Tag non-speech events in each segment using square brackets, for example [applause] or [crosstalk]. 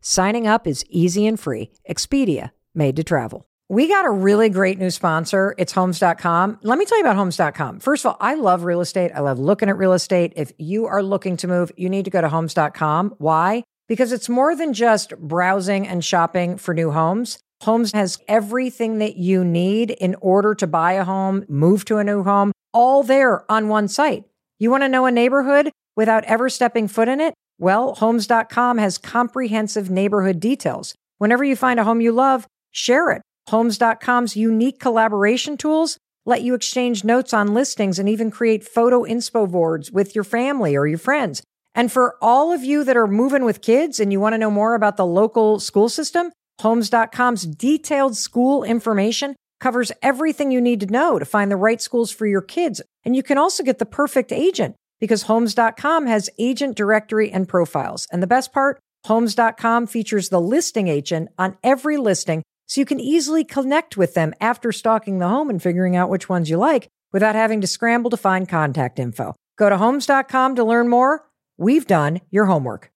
Signing up is easy and free. Expedia, made to travel. We got a really great new sponsor. It's homes.com. Let me tell you about homes.com. First of all, I love real estate. I love looking at real estate. If you are looking to move, you need to go to homes.com. Why? Because it's more than just browsing and shopping for new homes. Homes has everything that you need in order to buy a home, move to a new home, all there on one site. You want to know a neighborhood without ever stepping foot in it? Well, homes.com has comprehensive neighborhood details. Whenever you find a home you love, share it. Homes.com's unique collaboration tools let you exchange notes on listings and even create photo inspo boards with your family or your friends. And for all of you that are moving with kids and you want to know more about the local school system, Homes.com's detailed school information covers everything you need to know to find the right schools for your kids. And you can also get the perfect agent because Homes.com has agent directory and profiles. And the best part, Homes.com features the listing agent on every listing so you can easily connect with them after stalking the home and figuring out which ones you like without having to scramble to find contact info. Go to Homes.com to learn more. We've done your homework.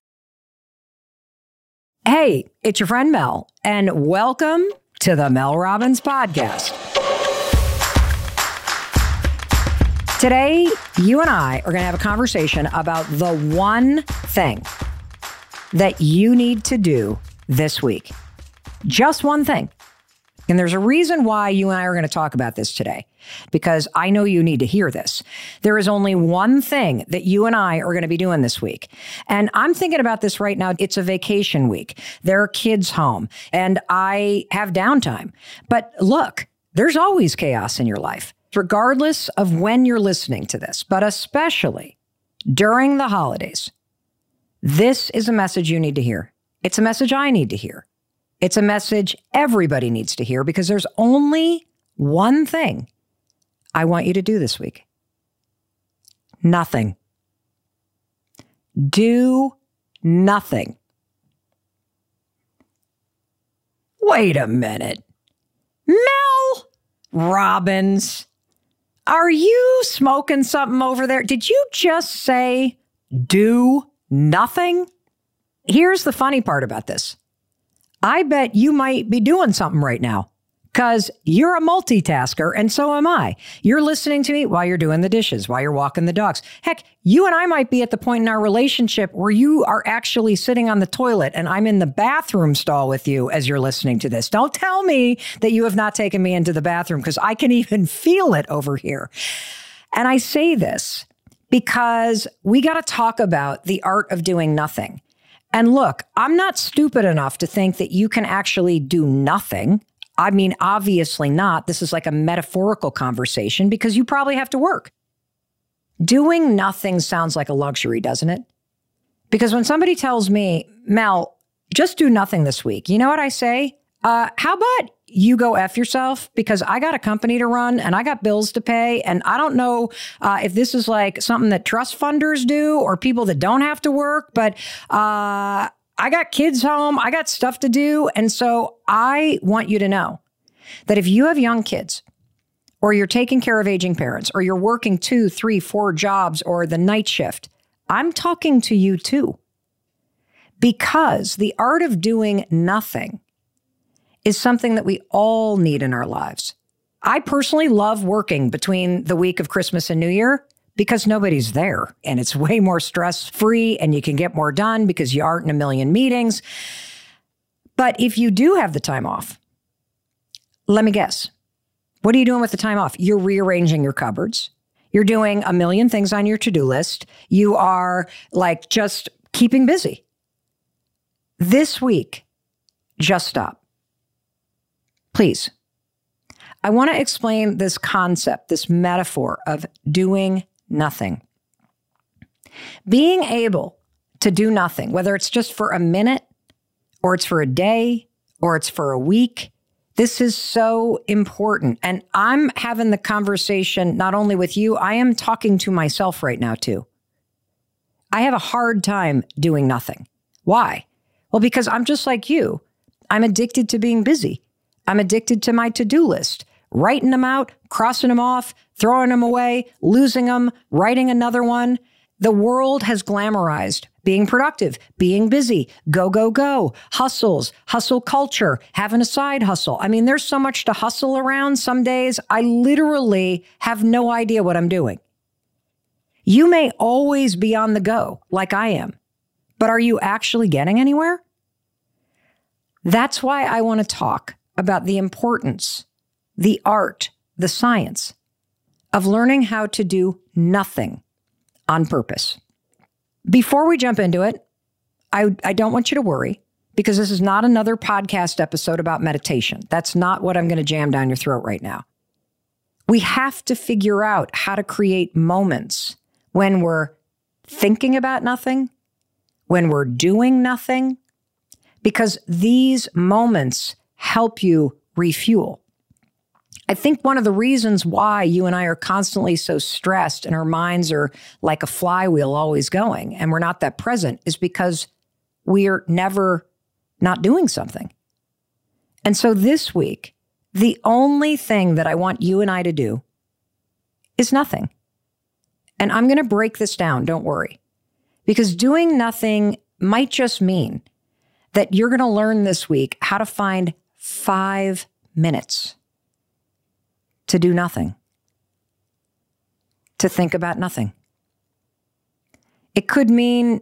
Hey, it's your friend Mel, and welcome to the Mel Robbins Podcast. Today, you and I are going to have a conversation about the one thing that you need to do this week. Just one thing. And there's a reason why you and I are going to talk about this today, because I know you need to hear this. There is only one thing that you and I are going to be doing this week. And I'm thinking about this right now. It's a vacation week. There are kids home and I have downtime. But look, there's always chaos in your life, regardless of when you're listening to this, but especially during the holidays. This is a message you need to hear. It's a message I need to hear. It's a message everybody needs to hear because there's only one thing I want you to do this week nothing. Do nothing. Wait a minute. Mel Robbins, are you smoking something over there? Did you just say do nothing? Here's the funny part about this I bet you might be doing something right now because you're a multitasker and so am I. You're listening to me while you're doing the dishes, while you're walking the dogs. Heck, you and I might be at the point in our relationship where you are actually sitting on the toilet and I'm in the bathroom stall with you as you're listening to this. Don't tell me that you have not taken me into the bathroom because I can [laughs] even feel it over here. And I say this because we got to talk about the art of doing nothing. And look, I'm not stupid enough to think that you can actually do nothing. I mean, obviously not. This is like a metaphorical conversation because you probably have to work. Doing nothing sounds like a luxury, doesn't it? Because when somebody tells me, Mel, just do nothing this week, you know what I say? Uh, how about you go F yourself because I got a company to run and I got bills to pay. And I don't know uh, if this is like something that trust funders do or people that don't have to work, but uh, I got kids home, I got stuff to do. And so I want you to know that if you have young kids, or you're taking care of aging parents, or you're working two, three, four jobs, or the night shift, I'm talking to you too. Because the art of doing nothing is something that we all need in our lives. I personally love working between the week of Christmas and New Year because nobody's there and it's [laughs] way more stress free and you can get more done because you aren't in a million meetings. But if you do have the time off, let me guess. What are you doing with the time off? You're rearranging your cupboards. You're doing a million things on your to do list. You are like just keeping busy. This week, just stop. Please. I want to explain this concept, this metaphor of doing nothing. Being able to do nothing, whether it's just for a minute or it's for a day or it's for a week. This is so important. And I'm having the conversation not only with you, I am talking to myself right now too. I have a hard time doing nothing. Why? Well, because I'm just like you. I'm addicted to being busy. I'm addicted to my to do list, writing them out, crossing them off, throwing them away, losing them, writing another one. The world has glamorized being productive, being busy, go, go, go, hustles, hustle culture, having a side hustle. I mean, there's so much to hustle around some days. I literally have no idea what I'm doing. You may always be on the go like I am, but are you actually getting anywhere? That's why I want to talk about the importance, the art, the science of learning how to do nothing on purpose. Before we jump into it, I, I don't want you to worry because this is not another podcast episode about meditation. That's not what I'm going to jam down your throat right now. We have to figure out how to create moments when we're thinking about nothing, when we're doing nothing, because these moments help you refuel. I think one of the reasons why you and I are constantly so stressed and our minds are like a flywheel always going and we're not that present is because we're never not doing something. And so this week, the only thing that I want you and I to do is nothing. And I'm going to break this down, don't worry. Because doing nothing might just mean that you're going to learn this week how to find five minutes to do nothing, to think about nothing. It could mean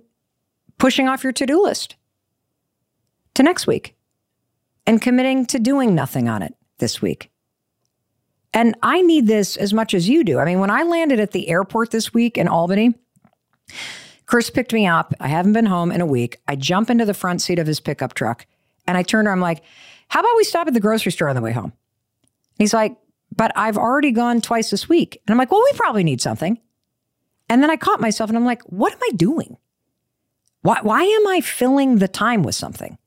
pushing off your to do list to next week and committing to doing nothing on it this week. And I need this as much as you do. I mean, when I landed at the airport this week in Albany, Chris picked me up. I haven't been home in a week. I jump into the front seat of his pickup truck and I turn around. I'm like, how about we stop at the grocery store on the way home? He's like, but I've already gone twice this week. And I'm like, well, we probably need something. And then I caught myself and I'm like, what am I doing? Why, why am I filling the time with something?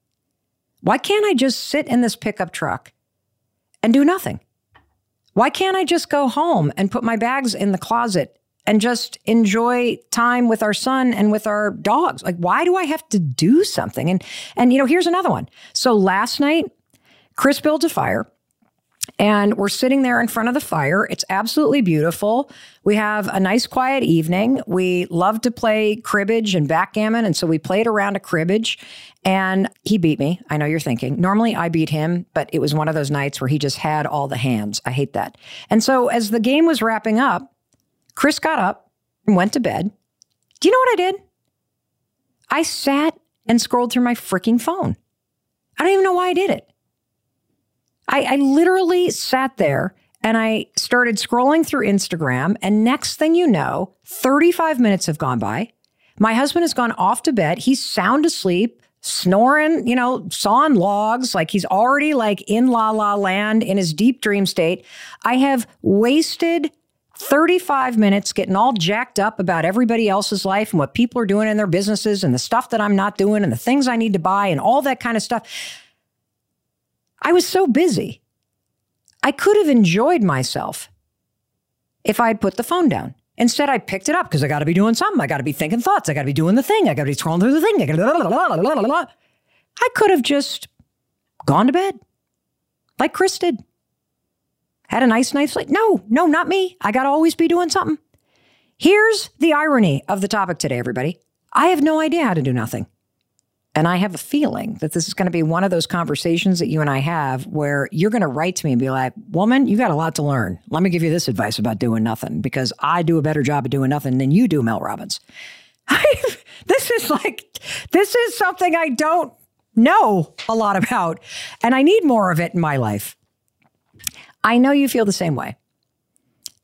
Why can't I just sit in this pickup truck and do nothing? Why can't I just go home and put my bags in the closet and just enjoy time with our son and with our dogs? Like, why do I have to do something? And and you know, here's another one. So last night, Chris builds a fire and we're sitting there in front of the fire. It's absolutely beautiful. We have a nice quiet evening. We love to play cribbage and backgammon. And so we played around a cribbage and he beat me. I know you're thinking. Normally I beat him, but it was one of those nights where he just had all the hands. I hate that. And so as the game was wrapping up, Chris got up and went to bed. Do you know what I did? I sat and scrolled through my freaking phone. I don't even know why I did it. I, I literally sat there and I started scrolling through Instagram. And next thing you know, 35 minutes have gone by. My husband has gone off to bed. He's sound asleep, snoring, you know, sawing logs, like he's already like in la la land in his deep dream state. I have wasted 35 minutes getting all jacked up about everybody else's life and what people are doing in their businesses and the stuff that I'm not doing and the things I need to buy and all that kind of stuff. I was so busy. I could have enjoyed myself if I had put the phone down. Instead, I picked it up because I got to be doing something. I got to be thinking thoughts. I got to be doing the thing. I got to be scrolling through the thing. I, I could have just gone to bed like Chris did. Had a nice night's sleep. No, no, not me. I got to always be doing something. Here's the irony of the topic today, everybody. I have no idea how to do nothing. And I have a feeling that this is going to be one of those conversations that you and I have where you're going to write to me and be like, woman, you got a lot to learn. Let me give you this advice about doing nothing because I do a better job of doing nothing than you do, Mel Robbins. [laughs] this is like, this is something I don't know a lot about, and I need more of it in my life. I know you feel the same way.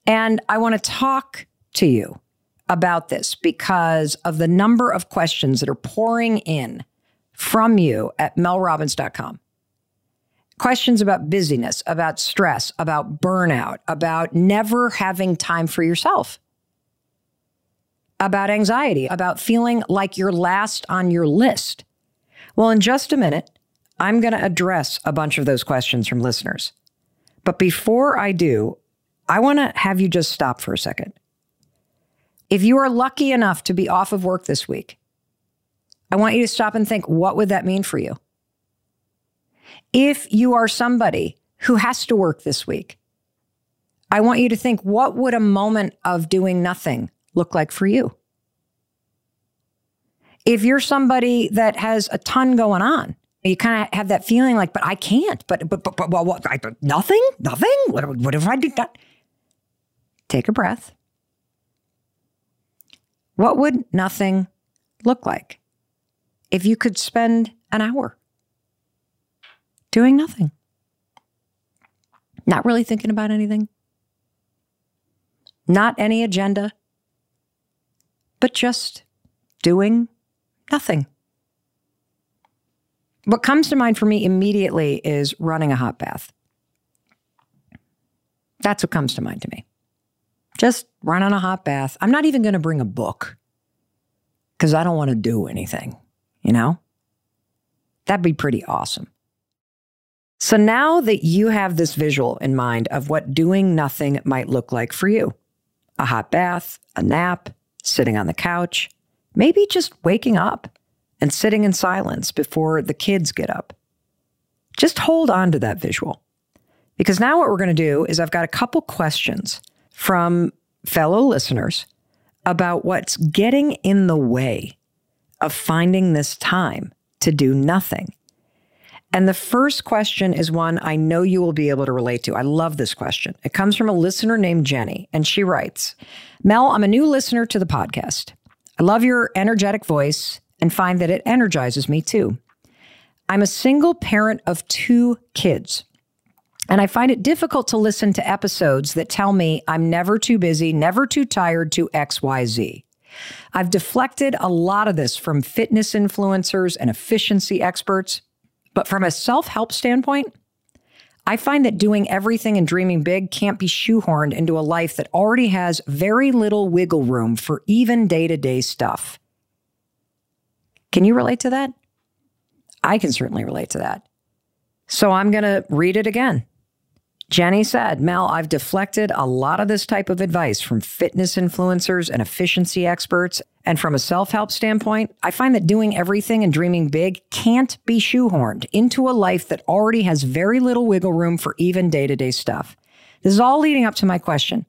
And I want to talk to you about this because of the number of questions that are pouring in from you at melrobbins.com. Questions about busyness, about stress, about burnout, about never having time for yourself, about anxiety, about feeling like you're last on your list. Well, in just a minute, I'm going to address a bunch of those questions from listeners. But before I do, I want to have you just stop for a second. If you are lucky enough to be off of work this week, I want you to stop and think what would that mean for you? If you are somebody who has to work this week, I want you to think what would a moment of doing nothing look like for you? If you're somebody that has a ton going on, you kind of have that feeling like, but I can't, but, but, but, but well, what, I, nothing, nothing. What, what if I do that? Take a breath. What would nothing look like if you could spend an hour doing nothing? Not really thinking about anything, not any agenda, but just doing nothing. What comes to mind for me immediately is running a hot bath. That's what comes to mind to me. Just run on a hot bath. I'm not even going to bring a book because I don't want to do anything, you know? That'd be pretty awesome. So now that you have this visual in mind of what doing nothing might look like for you a hot bath, a nap, sitting on the couch, maybe just waking up and sitting in silence before the kids get up. Just hold on to that visual. Because now what we're going to do is I've got a couple questions from fellow listeners about what's getting in the way of finding this time to do nothing. And the first question is one I know you will be able to relate to. I love this question. It comes from a listener named Jenny, and she writes Mel, I'm a new listener to the podcast. I love your energetic voice and find that it energizes me too. I'm a single parent of two kids. And I find it difficult to listen to episodes that tell me I'm never too busy, never too tired to XYZ. I've deflected a lot of this from fitness influencers and efficiency experts, but from a self help standpoint, I find that doing everything and dreaming big can't be shoehorned into a life that already has very little wiggle room for even day to day stuff. Can you relate to that? I can certainly relate to that. So I'm going to read it again. Jenny said, Mel, I've deflected a lot of this type of advice from fitness influencers and efficiency experts. And from a self help standpoint, I find that doing everything and dreaming big can't be shoehorned into a life that already has very little wiggle room for even day to day stuff. This is all leading up to my question,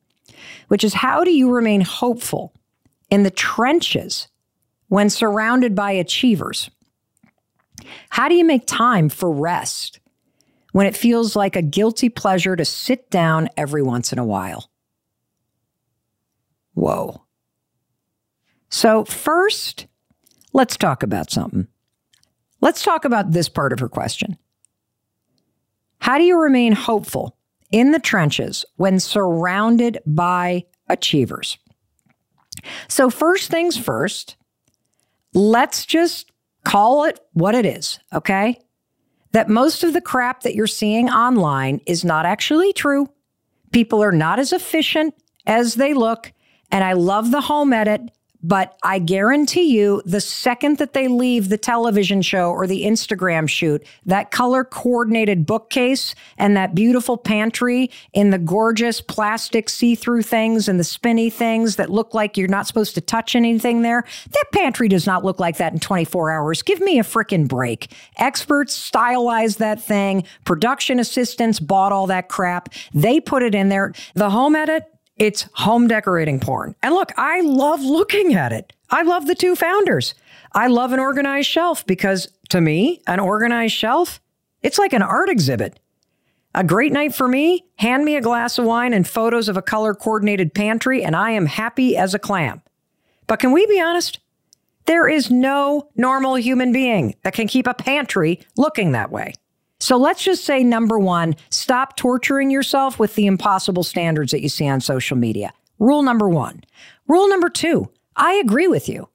which is how do you remain hopeful in the trenches when surrounded by achievers? How do you make time for rest when it feels like a guilty pleasure to sit down every once in a while? Whoa. So, first, let's talk about something. Let's talk about this part of her question. How do you remain hopeful in the trenches when surrounded by achievers? So, first things first, let's just call it what it is, okay? That most of the crap that you're seeing online is not actually true. People are not as efficient as they look. And I love the home edit. But I guarantee you, the second that they leave the television show or the Instagram shoot, that color coordinated bookcase and that beautiful pantry in the gorgeous plastic see through things and the spinny things that look like you're not supposed to touch anything there, that pantry does not look like that in 24 hours. Give me a freaking break. Experts stylized that thing, production assistants bought all that crap. They put it in there. The home edit, it's home decorating porn. And look, I love looking at it. I love the two founders. I love an organized shelf because to me, an organized shelf, it's like an art exhibit. A great night for me, hand me a glass of wine and photos of a color coordinated pantry, and I am happy as a clam. But can we be honest? There is no normal human being that can keep a pantry looking that way. So let's just say number one, stop torturing yourself with the impossible standards that you see on social media. Rule number one. Rule number two, I agree with you.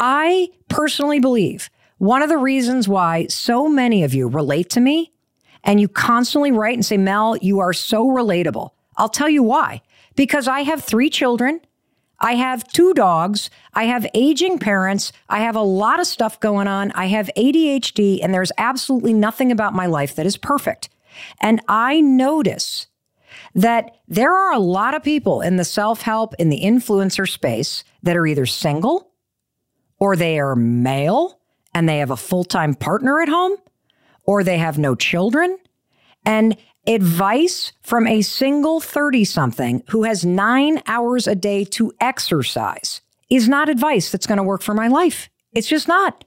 I personally believe one of the reasons why so many of you relate to me and you constantly write and say, Mel, you are so relatable. I'll tell you why. Because I have three children. I have two dogs. I have aging parents. I have a lot of stuff going on. I have ADHD, and there's absolutely nothing about my life that is perfect. And I notice that there are a lot of people in the self help, in the influencer space that are either single or they are male and they have a full time partner at home or they have no children. And advice from a single 30 something who has nine hours a day to exercise is not advice that's going to work for my life. It's just not.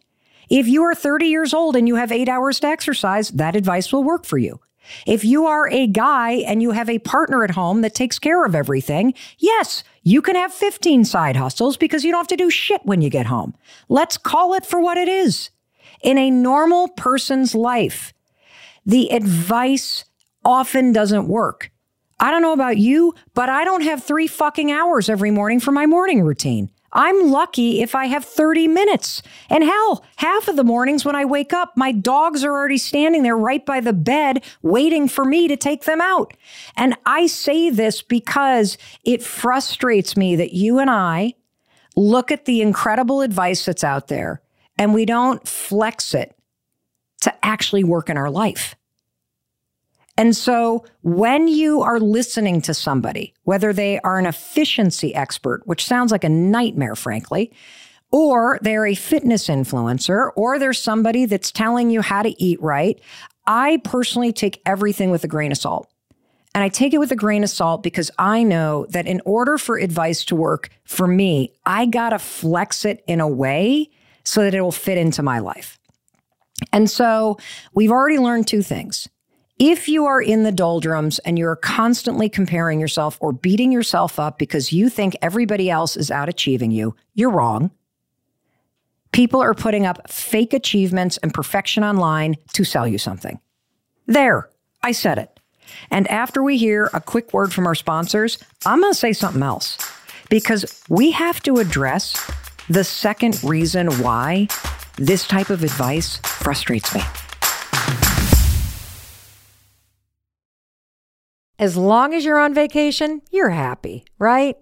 If you are 30 years old and you have eight hours to exercise, that advice will work for you. If you are a guy and you have a partner at home that takes care of everything, yes, you can have 15 side hustles because you don't have to do shit when you get home. Let's call it for what it is. In a normal person's life, the advice often doesn't work. I don't know about you, but I don't have three fucking hours every morning for my morning routine. I'm lucky if I have 30 minutes. And hell, half of the mornings when I wake up, my dogs are already standing there right by the bed waiting for me to take them out. And I say this because it frustrates me that you and I look at the incredible advice that's out there and we don't flex it to actually work in our life. And so when you are listening to somebody, whether they are an efficiency expert, which sounds like a nightmare, frankly, or they're a fitness influencer, or there's somebody that's telling you how to eat right, I personally take everything with a grain of salt. And I take it with a grain of salt because I know that in order for advice to work for me, I got to flex it in a way so that it will fit into my life. And so we've already learned two things. If you are in the doldrums and you're constantly comparing yourself or beating yourself up because you think everybody else is out achieving you, you're wrong. People are putting up fake achievements and perfection online to sell you something. There, I said it. And after we hear a quick word from our sponsors, I'm going to say something else because we have to address the second reason why this type of advice frustrates me. As long as you're on vacation, you're happy, right?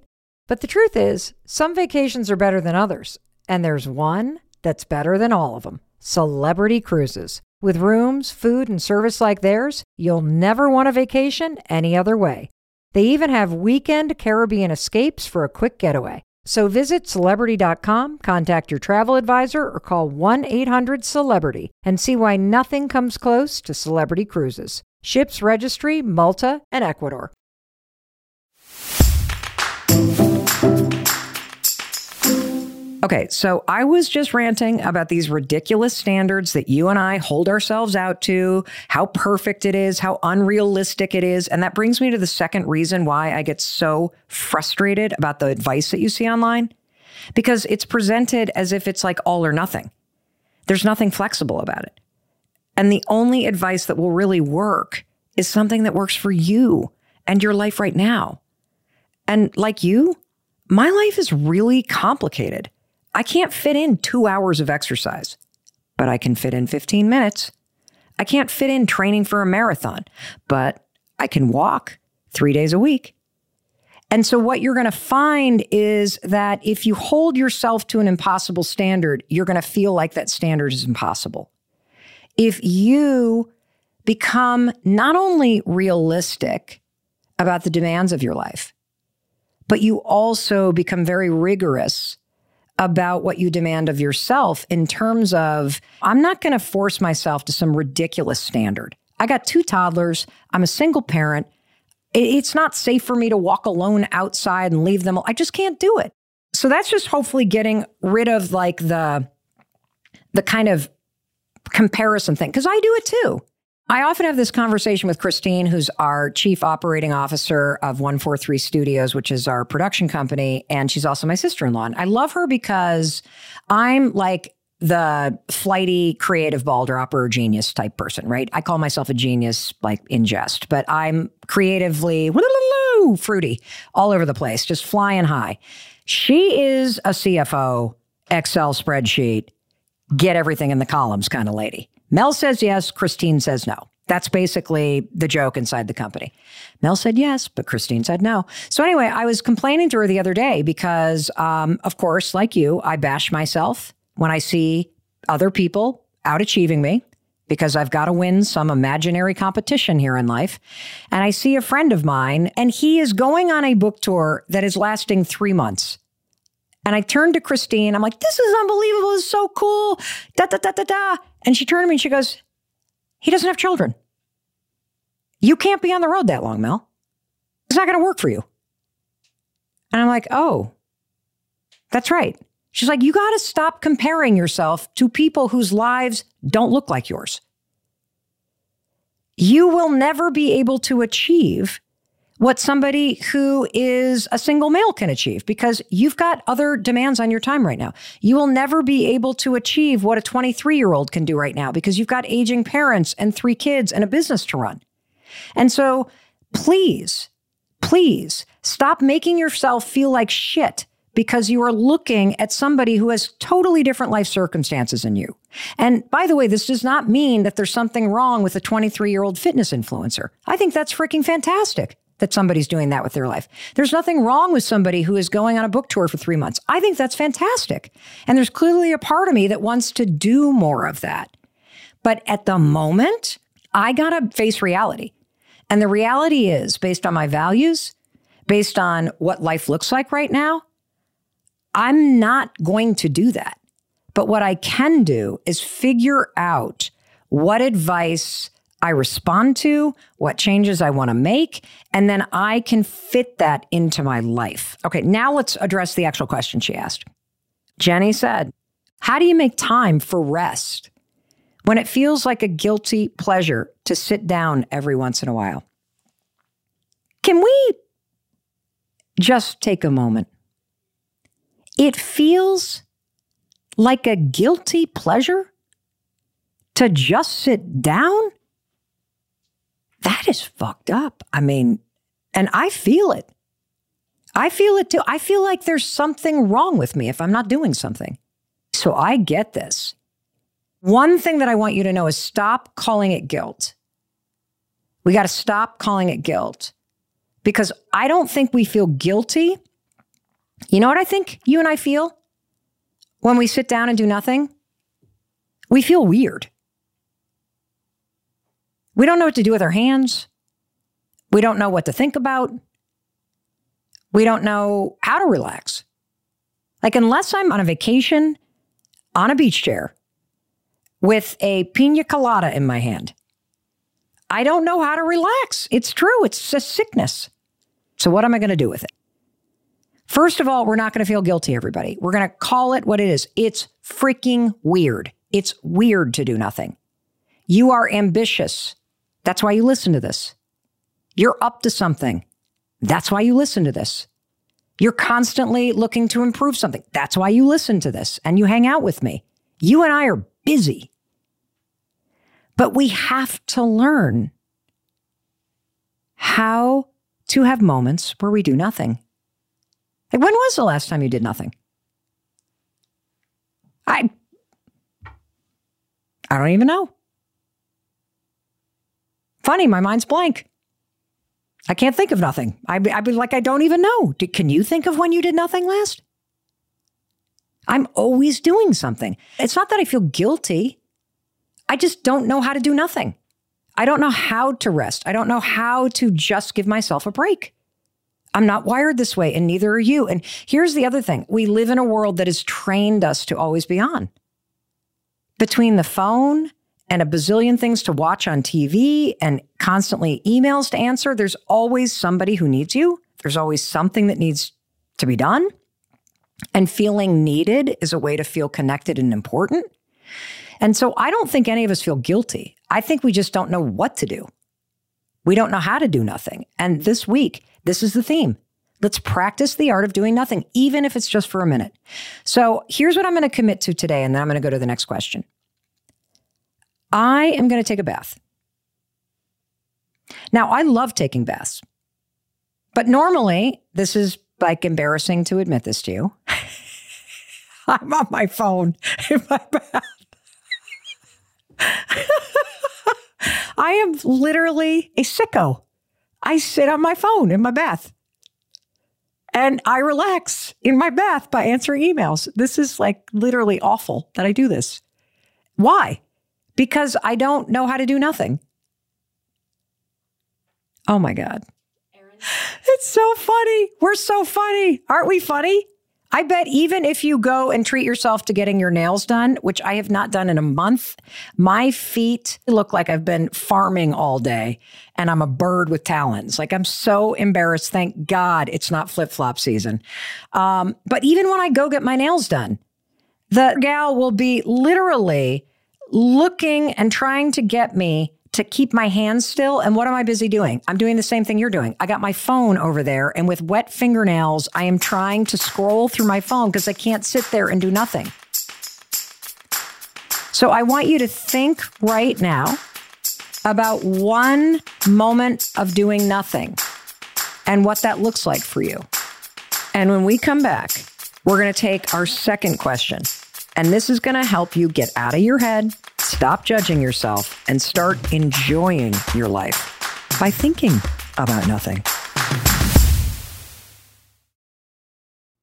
But the truth is, some vacations are better than others, and there's one that's better than all of them Celebrity Cruises. With rooms, food, and service like theirs, you'll never want a vacation any other way. They even have weekend Caribbean escapes for a quick getaway. So visit celebrity.com, contact your travel advisor, or call 1 800 Celebrity and see why nothing comes close to Celebrity Cruises. Ships registry, Malta, and Ecuador. Okay, so I was just ranting about these ridiculous standards that you and I hold ourselves out to, how perfect it is, how unrealistic it is. And that brings me to the second reason why I get so frustrated about the advice that you see online, because it's presented as if it's like all or nothing. There's nothing flexible about it. And the only advice that will really work is something that works for you and your life right now. And like you, my life is really complicated. I can't fit in two hours of exercise, but I can fit in 15 minutes. I can't fit in training for a marathon, but I can walk three days a week. And so, what you're going to find is that if you hold yourself to an impossible standard, you're going to feel like that standard is impossible. If you become not only realistic about the demands of your life, but you also become very rigorous about what you demand of yourself in terms of, I'm not going to force myself to some ridiculous standard. I got two toddlers. I'm a single parent. It's not safe for me to walk alone outside and leave them. I just can't do it. So that's just hopefully getting rid of like the the kind of comparison thing because I do it too. I often have this conversation with Christine, who's our chief operating officer of 143 Studios, which is our production company. And she's also my sister in law. And I love her because I'm like the flighty, creative ball dropper genius type person, right? I call myself a genius, like in jest, but I'm creatively fruity all over the place, just flying high. She is a CFO, Excel spreadsheet, get everything in the columns kind of lady. Mel says yes, Christine says no. That's basically the joke inside the company. Mel said yes, but Christine said no. So, anyway, I was complaining to her the other day because, um, of course, like you, I bash myself when I see other people out achieving me because I've got to win some imaginary competition here in life. And I see a friend of mine, and he is going on a book tour that is lasting three months. And I turned to Christine. I'm like, this is unbelievable. This is so cool. Da, da, da, da, da. And she turned to me and she goes, he doesn't have children. You can't be on the road that long, Mel. It's not going to work for you. And I'm like, oh, that's right. She's like, you got to stop comparing yourself to people whose lives don't look like yours. You will never be able to achieve what somebody who is a single male can achieve because you've got other demands on your time right now. You will never be able to achieve what a 23 year old can do right now because you've got aging parents and three kids and a business to run. And so please, please stop making yourself feel like shit because you are looking at somebody who has totally different life circumstances than you. And by the way, this does not mean that there's something wrong with a 23 year old fitness influencer. I think that's freaking fantastic that somebody's doing that with their life. There's nothing wrong with somebody who is going on a book tour for three months. I think that's fantastic. And there's clearly a part of me that wants to do more of that. But at the moment, I got to face reality. And the reality is based on my values, based on what life looks like right now, I'm not going to do that. But what I can do is figure out what advice I respond to, what changes I want to make, and then I can fit that into my life. Okay, now let's address the actual question she asked. Jenny said, How do you make time for rest? when it feels like a guilty pleasure to sit down every once in a while. Can we just take a moment? It feels like a guilty pleasure to just sit down. That is fucked up. I mean, and I feel it. I feel it too. I feel like there's something wrong with me if I'm not doing something. So I get this. One thing that I want you to know is stop calling it guilt. We got to stop calling it guilt because I don't think we feel guilty. You know what I think you and I feel when we sit down and do nothing? We feel weird. We don't know what to do with our hands. We don't know what to think about. We don't know how to relax. Like, unless I'm on a vacation on a beach chair with a pina colada in my hand. I don't know how to relax. It's true, it's a sickness. So, what am I going to do with it? First of all, we're not going to feel guilty, everybody. We're going to call it what it is. It's freaking weird. It's weird to do nothing. You are ambitious. That's why you listen to this. You're up to something. That's why you listen to this. You're constantly looking to improve something. That's why you listen to this and you hang out with me. You and I are busy. But we have to learn how to have moments where we do nothing. Like, when was the last time you did nothing? I I don't even know. Funny, my mind's blank. I can't think of nothing. I'd be, like, I don't even know. Did, can you think of when you did nothing last? I'm always doing something. It's not that I feel guilty. I just don't know how to do nothing. I don't know how to rest. I don't know how to just give myself a break. I'm not wired this way, and neither are you. And here's the other thing we live in a world that has trained us to always be on. Between the phone and a bazillion things to watch on TV and constantly emails to answer, there's always somebody who needs you. There's always something that needs to be done. And feeling needed is a way to feel connected and important. And so I don't think any of us feel guilty. I think we just don't know what to do. We don't know how to do nothing. And this week, this is the theme. Let's practice the art of doing nothing, even if it's just for a minute. So here's what I'm going to commit to today, and then I'm going to go to the next question. I am going to take a bath. Now, I love taking baths, but normally, this is like embarrassing to admit this to you. [laughs] I'm on my phone in my bath. [laughs] I am literally a sicko. I sit on my phone in my bath and I relax in my bath by answering emails. This is like literally awful that I do this. Why? Because I don't know how to do nothing. Oh my God. It's so funny. We're so funny. Aren't we funny? I bet even if you go and treat yourself to getting your nails done, which I have not done in a month, my feet look like I've been farming all day and I'm a bird with talons. Like I'm so embarrassed. Thank God it's not flip flop season. Um, but even when I go get my nails done, the gal will be literally looking and trying to get me to keep my hands still. And what am I busy doing? I'm doing the same thing you're doing. I got my phone over there, and with wet fingernails, I am trying to scroll through my phone because I can't sit there and do nothing. So I want you to think right now about one moment of doing nothing and what that looks like for you. And when we come back, we're going to take our second question. And this is going to help you get out of your head Stop judging yourself and start enjoying your life by thinking about nothing.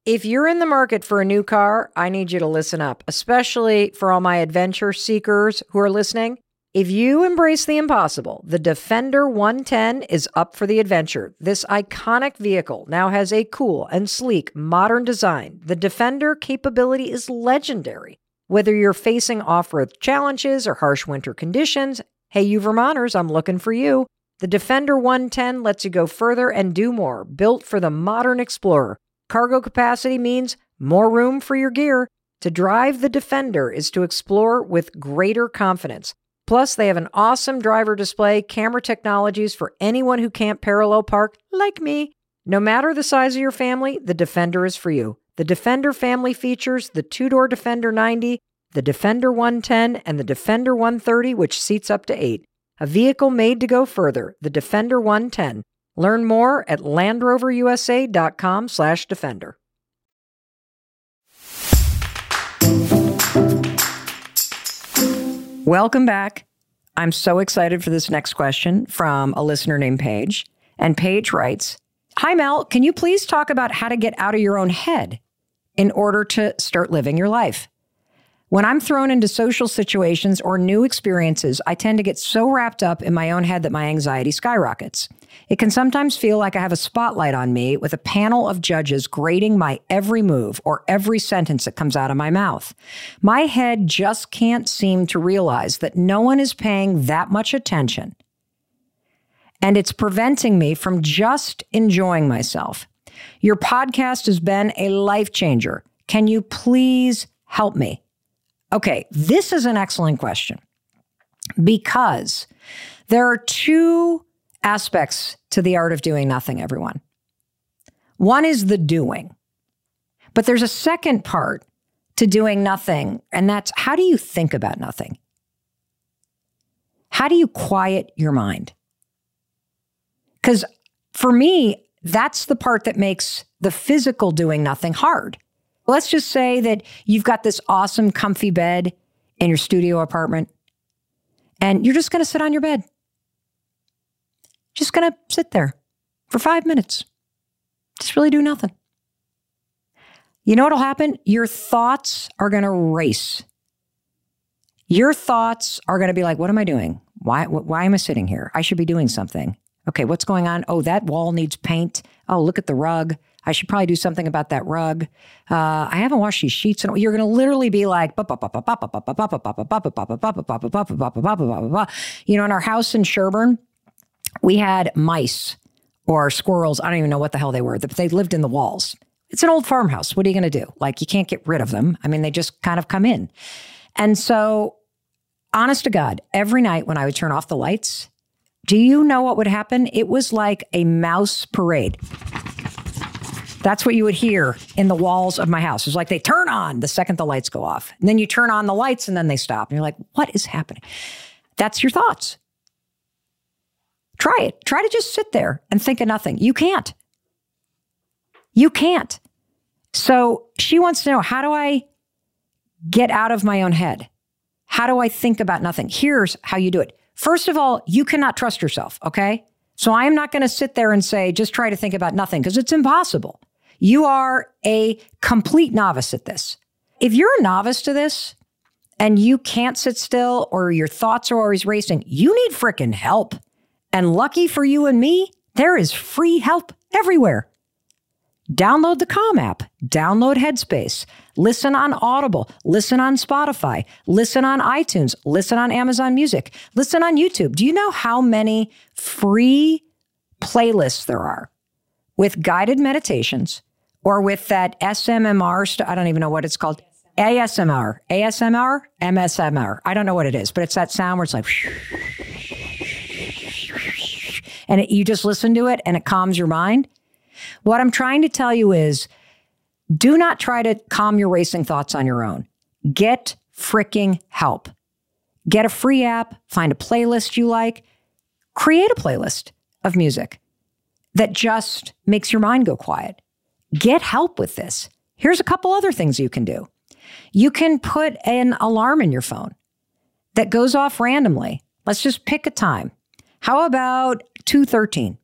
If you're in the market for a new car, I need you to listen up, especially for all my adventure seekers who are listening. If you embrace the impossible, the Defender 110 is up for the adventure. This iconic vehicle now has a cool and sleek modern design. The Defender capability is legendary. Whether you're facing off road challenges or harsh winter conditions, hey, you Vermonters, I'm looking for you. The Defender 110 lets you go further and do more, built for the modern explorer. Cargo capacity means more room for your gear. To drive the Defender is to explore with greater confidence. Plus, they have an awesome driver display, camera technologies for anyone who can't parallel park, like me. No matter the size of your family, the Defender is for you. The Defender family features the two door Defender 90, the Defender 110, and the Defender 130, which seats up to eight. A vehicle made to go further, the Defender 110. Learn more at LandRoverUSA.com Welcome back. I'm so excited for this next question from a listener named Paige. And Paige writes, Hi, Mel. Can you please talk about how to get out of your own head? in order to start living your life. When I'm thrown into social situations or new experiences, I tend to get so wrapped up in my own head that my anxiety skyrockets. It can sometimes feel like I have a spotlight on me with a panel of judges grading my every move or every sentence that comes out of my mouth. My head just can't seem to realize that no one is paying that much attention. And it's preventing me from just enjoying myself. Your podcast has been a life changer. Can you please help me? Okay, this is an excellent question because there are two aspects to the art of doing nothing, everyone. One is the doing, but there's a second part to doing nothing, and that's how do you think about nothing? How do you quiet your mind? Because for me, that's the part that makes the physical doing nothing hard. Let's just say that you've got this awesome, comfy bed in your studio apartment, and you're just going to sit on your bed. Just going to sit there for five minutes. Just really do nothing. You know what'll happen? Your thoughts are going to race. Your thoughts are going to be like, what am I doing? Why, why am I sitting here? I should be doing something. Okay, what's going on? Oh, that wall needs paint. Oh, look at the rug. I should probably do something about that rug. Uh, I haven't washed these sheets. And you're going to literally be like, you know, in our house in Sherborn, we had mice or squirrels. I don't even know what the hell they were. They lived in the walls. It's an old farmhouse. What are you going to do? Like, you can't get rid of them. I mean, they just kind of come in. And so, honest to God, every night when I would turn off the lights, do you know what would happen? It was like a mouse parade. That's what you would hear in the walls of my house. It's like they turn on the second the lights go off. And then you turn on the lights and then they stop. And you're like, what is happening? That's your thoughts. Try it. Try to just sit there and think of nothing. You can't. You can't. So she wants to know how do I get out of my own head? How do I think about nothing? Here's how you do it First of all, you cannot trust yourself, okay? So I am not going to sit there and say, just try to think about nothing because it's impossible. You are a complete novice at this. If you're a novice to this and you can't sit still or your thoughts are always racing, you need freaking help. And lucky for you and me, there is free help everywhere. Download the Calm app, download Headspace, listen on Audible, listen on Spotify, listen on iTunes, listen on Amazon Music, listen on YouTube. Do you know how many free playlists there are with guided meditations or with that SMMR? St- I don't even know what it's called. ASMR, ASMR, MSMR. I don't know what it is, but it's that sound where it's like, and it, you just listen to it and it calms your mind. What I'm trying to tell you is do not try to calm your racing thoughts on your own. Get freaking help. Get a free app, find a playlist you like, create a playlist of music that just makes your mind go quiet. Get help with this. Here's a couple other things you can do. You can put an alarm in your phone that goes off randomly. Let's just pick a time. How about 213?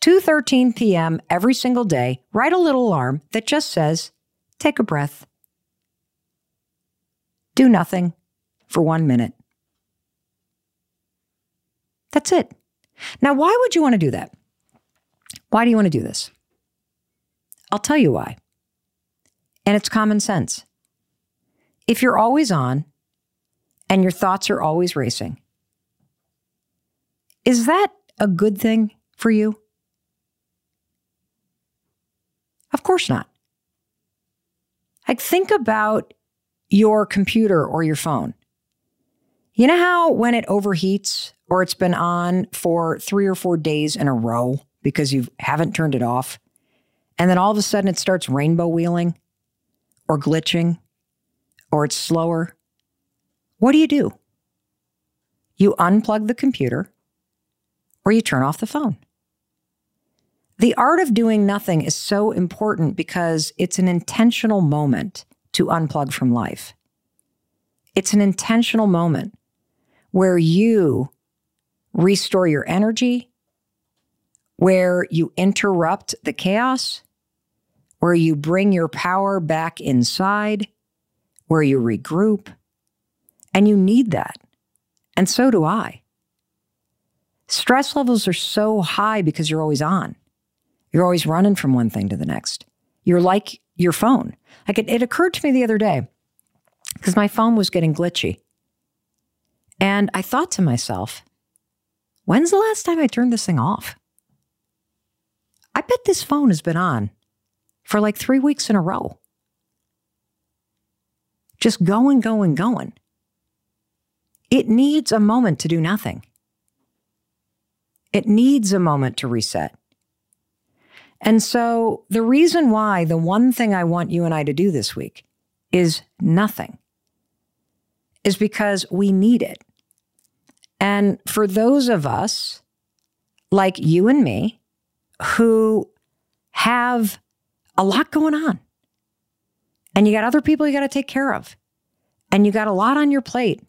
2:13 p.m. every single day, write a little alarm that just says, "Take a breath." Do nothing for 1 minute. That's it. Now, why would you want to do that? Why do you want to do this? I'll tell you why. And it's common sense. If you're always on and your thoughts are always racing, is that a good thing for you? Of course not. Like, think about your computer or your phone. You know how when it overheats or it's been on for three or four days in a row because you haven't turned it off, and then all of a sudden it starts rainbow wheeling or glitching or it's slower? What do you do? You unplug the computer or you turn off the phone. The art of doing nothing is so important because it's an intentional moment to unplug from life. It's an intentional moment where you restore your energy, where you interrupt the chaos, where you bring your power back inside, where you regroup. And you need that. And so do I. Stress levels are so high because you're always on. You're always running from one thing to the next. You're like your phone. Like it, it occurred to me the other day because my phone was getting glitchy. And I thought to myself, when's the last time I turned this thing off? I bet this phone has been on for like three weeks in a row. Just going, going, going. It needs a moment to do nothing. It needs a moment to reset. And so the reason why the one thing I want you and I to do this week is nothing is because we need it. And for those of us like you and me who have a lot going on and you got other people you got to take care of and you got a lot on your plate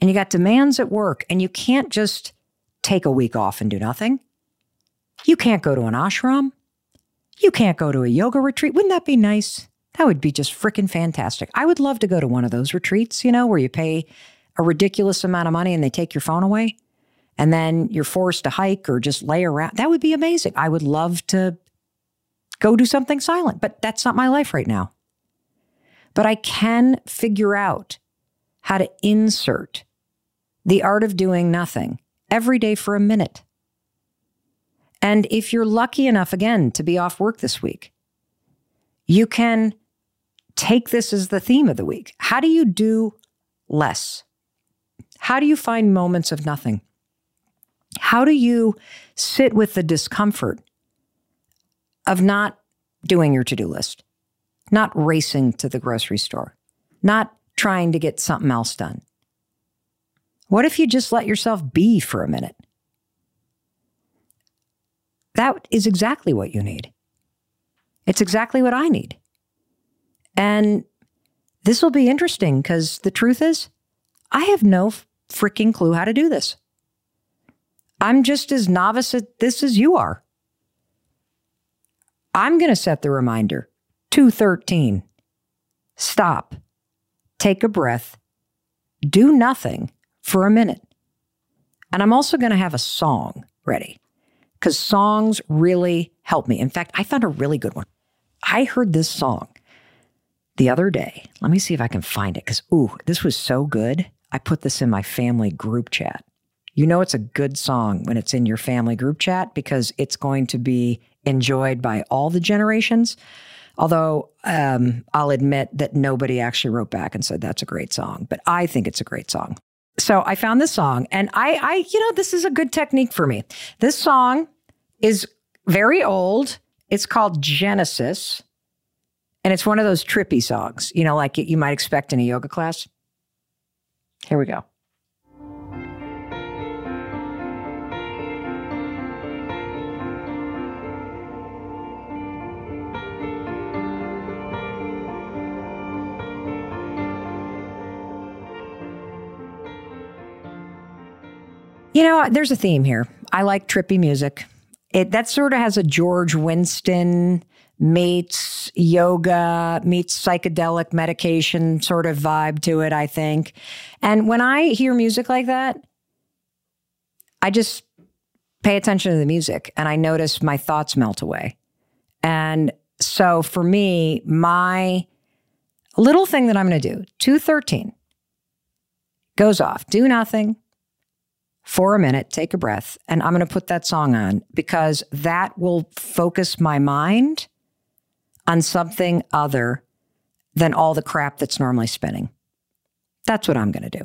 and you got demands at work and you can't just take a week off and do nothing. You can't go to an ashram. You can't go to a yoga retreat. Wouldn't that be nice? That would be just freaking fantastic. I would love to go to one of those retreats, you know, where you pay a ridiculous amount of money and they take your phone away and then you're forced to hike or just lay around. That would be amazing. I would love to go do something silent, but that's not my life right now. But I can figure out how to insert the art of doing nothing every day for a minute. And if you're lucky enough, again, to be off work this week, you can take this as the theme of the week. How do you do less? How do you find moments of nothing? How do you sit with the discomfort of not doing your to do list, not racing to the grocery store, not trying to get something else done? What if you just let yourself be for a minute? That is exactly what you need. It's exactly what I need. And this will be interesting because the truth is, I have no freaking clue how to do this. I'm just as novice at this as you are. I'm going to set the reminder 213. Stop, take a breath, do nothing for a minute. And I'm also going to have a song ready because songs really help me. In fact, I found a really good one. I heard this song the other day. Let me see if I can find it because, ooh, this was so good. I put this in my family group chat. You know, it's a good song when it's in your family group chat because it's going to be enjoyed by all the generations. Although um, I'll admit that nobody actually wrote back and said that's a great song, but I think it's a great song. So I found this song, and I, I, you know, this is a good technique for me. This song is very old. It's called Genesis, and it's one of those trippy songs, you know, like you might expect in a yoga class. Here we go. You know, there's a theme here. I like trippy music. It that sort of has a George Winston meets yoga meets psychedelic medication sort of vibe to it, I think. And when I hear music like that, I just pay attention to the music and I notice my thoughts melt away. And so for me, my little thing that I'm going to do, 213 goes off, do nothing, for a minute, take a breath, and I'm going to put that song on because that will focus my mind on something other than all the crap that's normally spinning. That's what I'm going to do.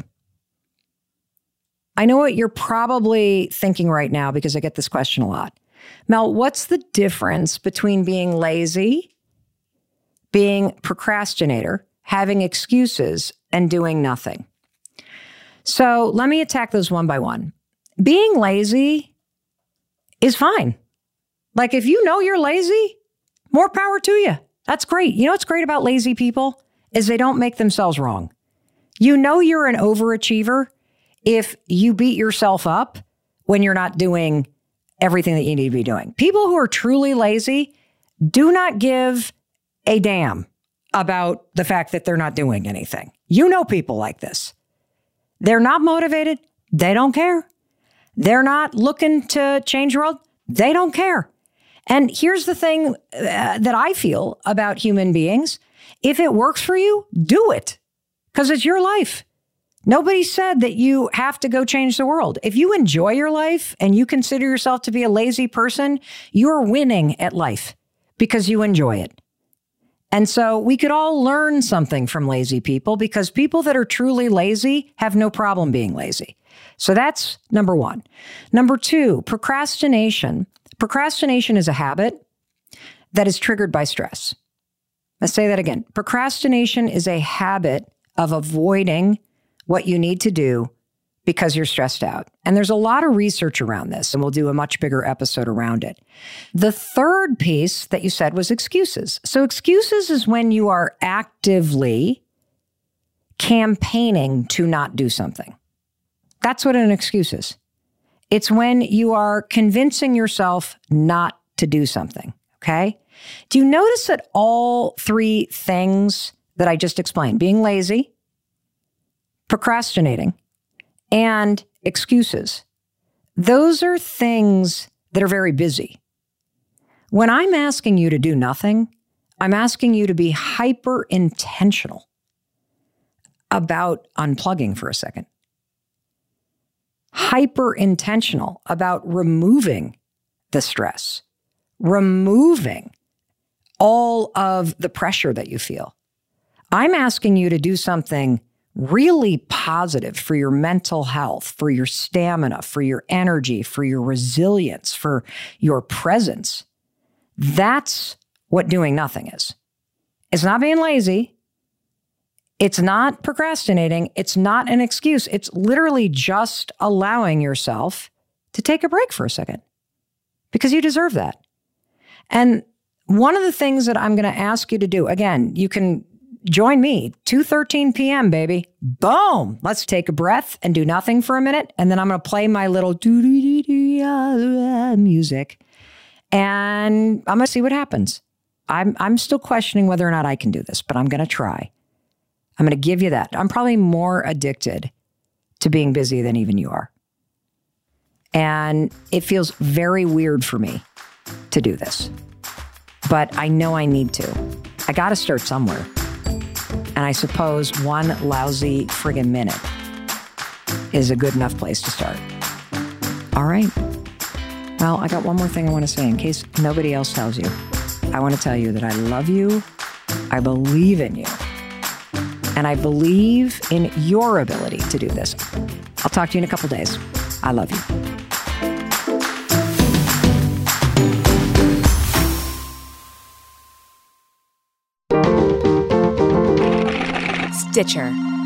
I know what you're probably thinking right now because I get this question a lot. Mel, what's the difference between being lazy, being procrastinator, having excuses, and doing nothing? So let me attack those one by one. Being lazy is fine. Like if you know you're lazy, more power to you. That's great. You know what's great about lazy people is they don't make themselves wrong. You know you're an overachiever if you beat yourself up when you're not doing everything that you need to be doing. People who are truly lazy do not give a damn about the fact that they're not doing anything. You know people like this. They're not motivated. They don't care. They're not looking to change the world. They don't care. And here's the thing uh, that I feel about human beings if it works for you, do it because it's your life. Nobody said that you have to go change the world. If you enjoy your life and you consider yourself to be a lazy person, you're winning at life because you enjoy it. And so we could all learn something from lazy people because people that are truly lazy have no problem being lazy. So that's number one. Number two, procrastination. Procrastination is a habit that is triggered by stress. Let's say that again. Procrastination is a habit of avoiding what you need to do because you're stressed out. And there's a lot of research around this, and we'll do a much bigger episode around it. The third piece that you said was excuses. So, excuses is when you are actively campaigning to not do something. That's what an excuse is. It's when you are convincing yourself not to do something. Okay. Do you notice that all three things that I just explained being lazy, procrastinating, and excuses. Those are things that are very busy. When I'm asking you to do nothing, I'm asking you to be hyper intentional about unplugging for a second, hyper intentional about removing the stress, removing all of the pressure that you feel. I'm asking you to do something really positive for your mental health, for your stamina, for your energy, for your resilience, for your presence. That's what doing nothing is. It's not being lazy. It's not procrastinating. It's not an excuse. It's literally just allowing yourself to take a break for a second because you deserve that. And one of the things that I'm going to ask you to do, again, you can join me 2:13 p.m. baby. Boom. Let's take a breath and do nothing for a minute and then I'm going to play my little music and I'm going to see what happens. I'm I'm still questioning whether or not I can do this, but I'm going to try. I'm going to give you that. I'm probably more addicted to being busy than even you are. And it feels very weird for me to do this. But I know I need to. I got to start somewhere. And I suppose one lousy friggin' minute is a good enough place to start. All right. Well, I got one more thing I want to say in case nobody else tells you. I want to tell you that I love you. I believe in you. And I believe in your ability to do this. I'll talk to you in a couple days. I love you. Stitcher.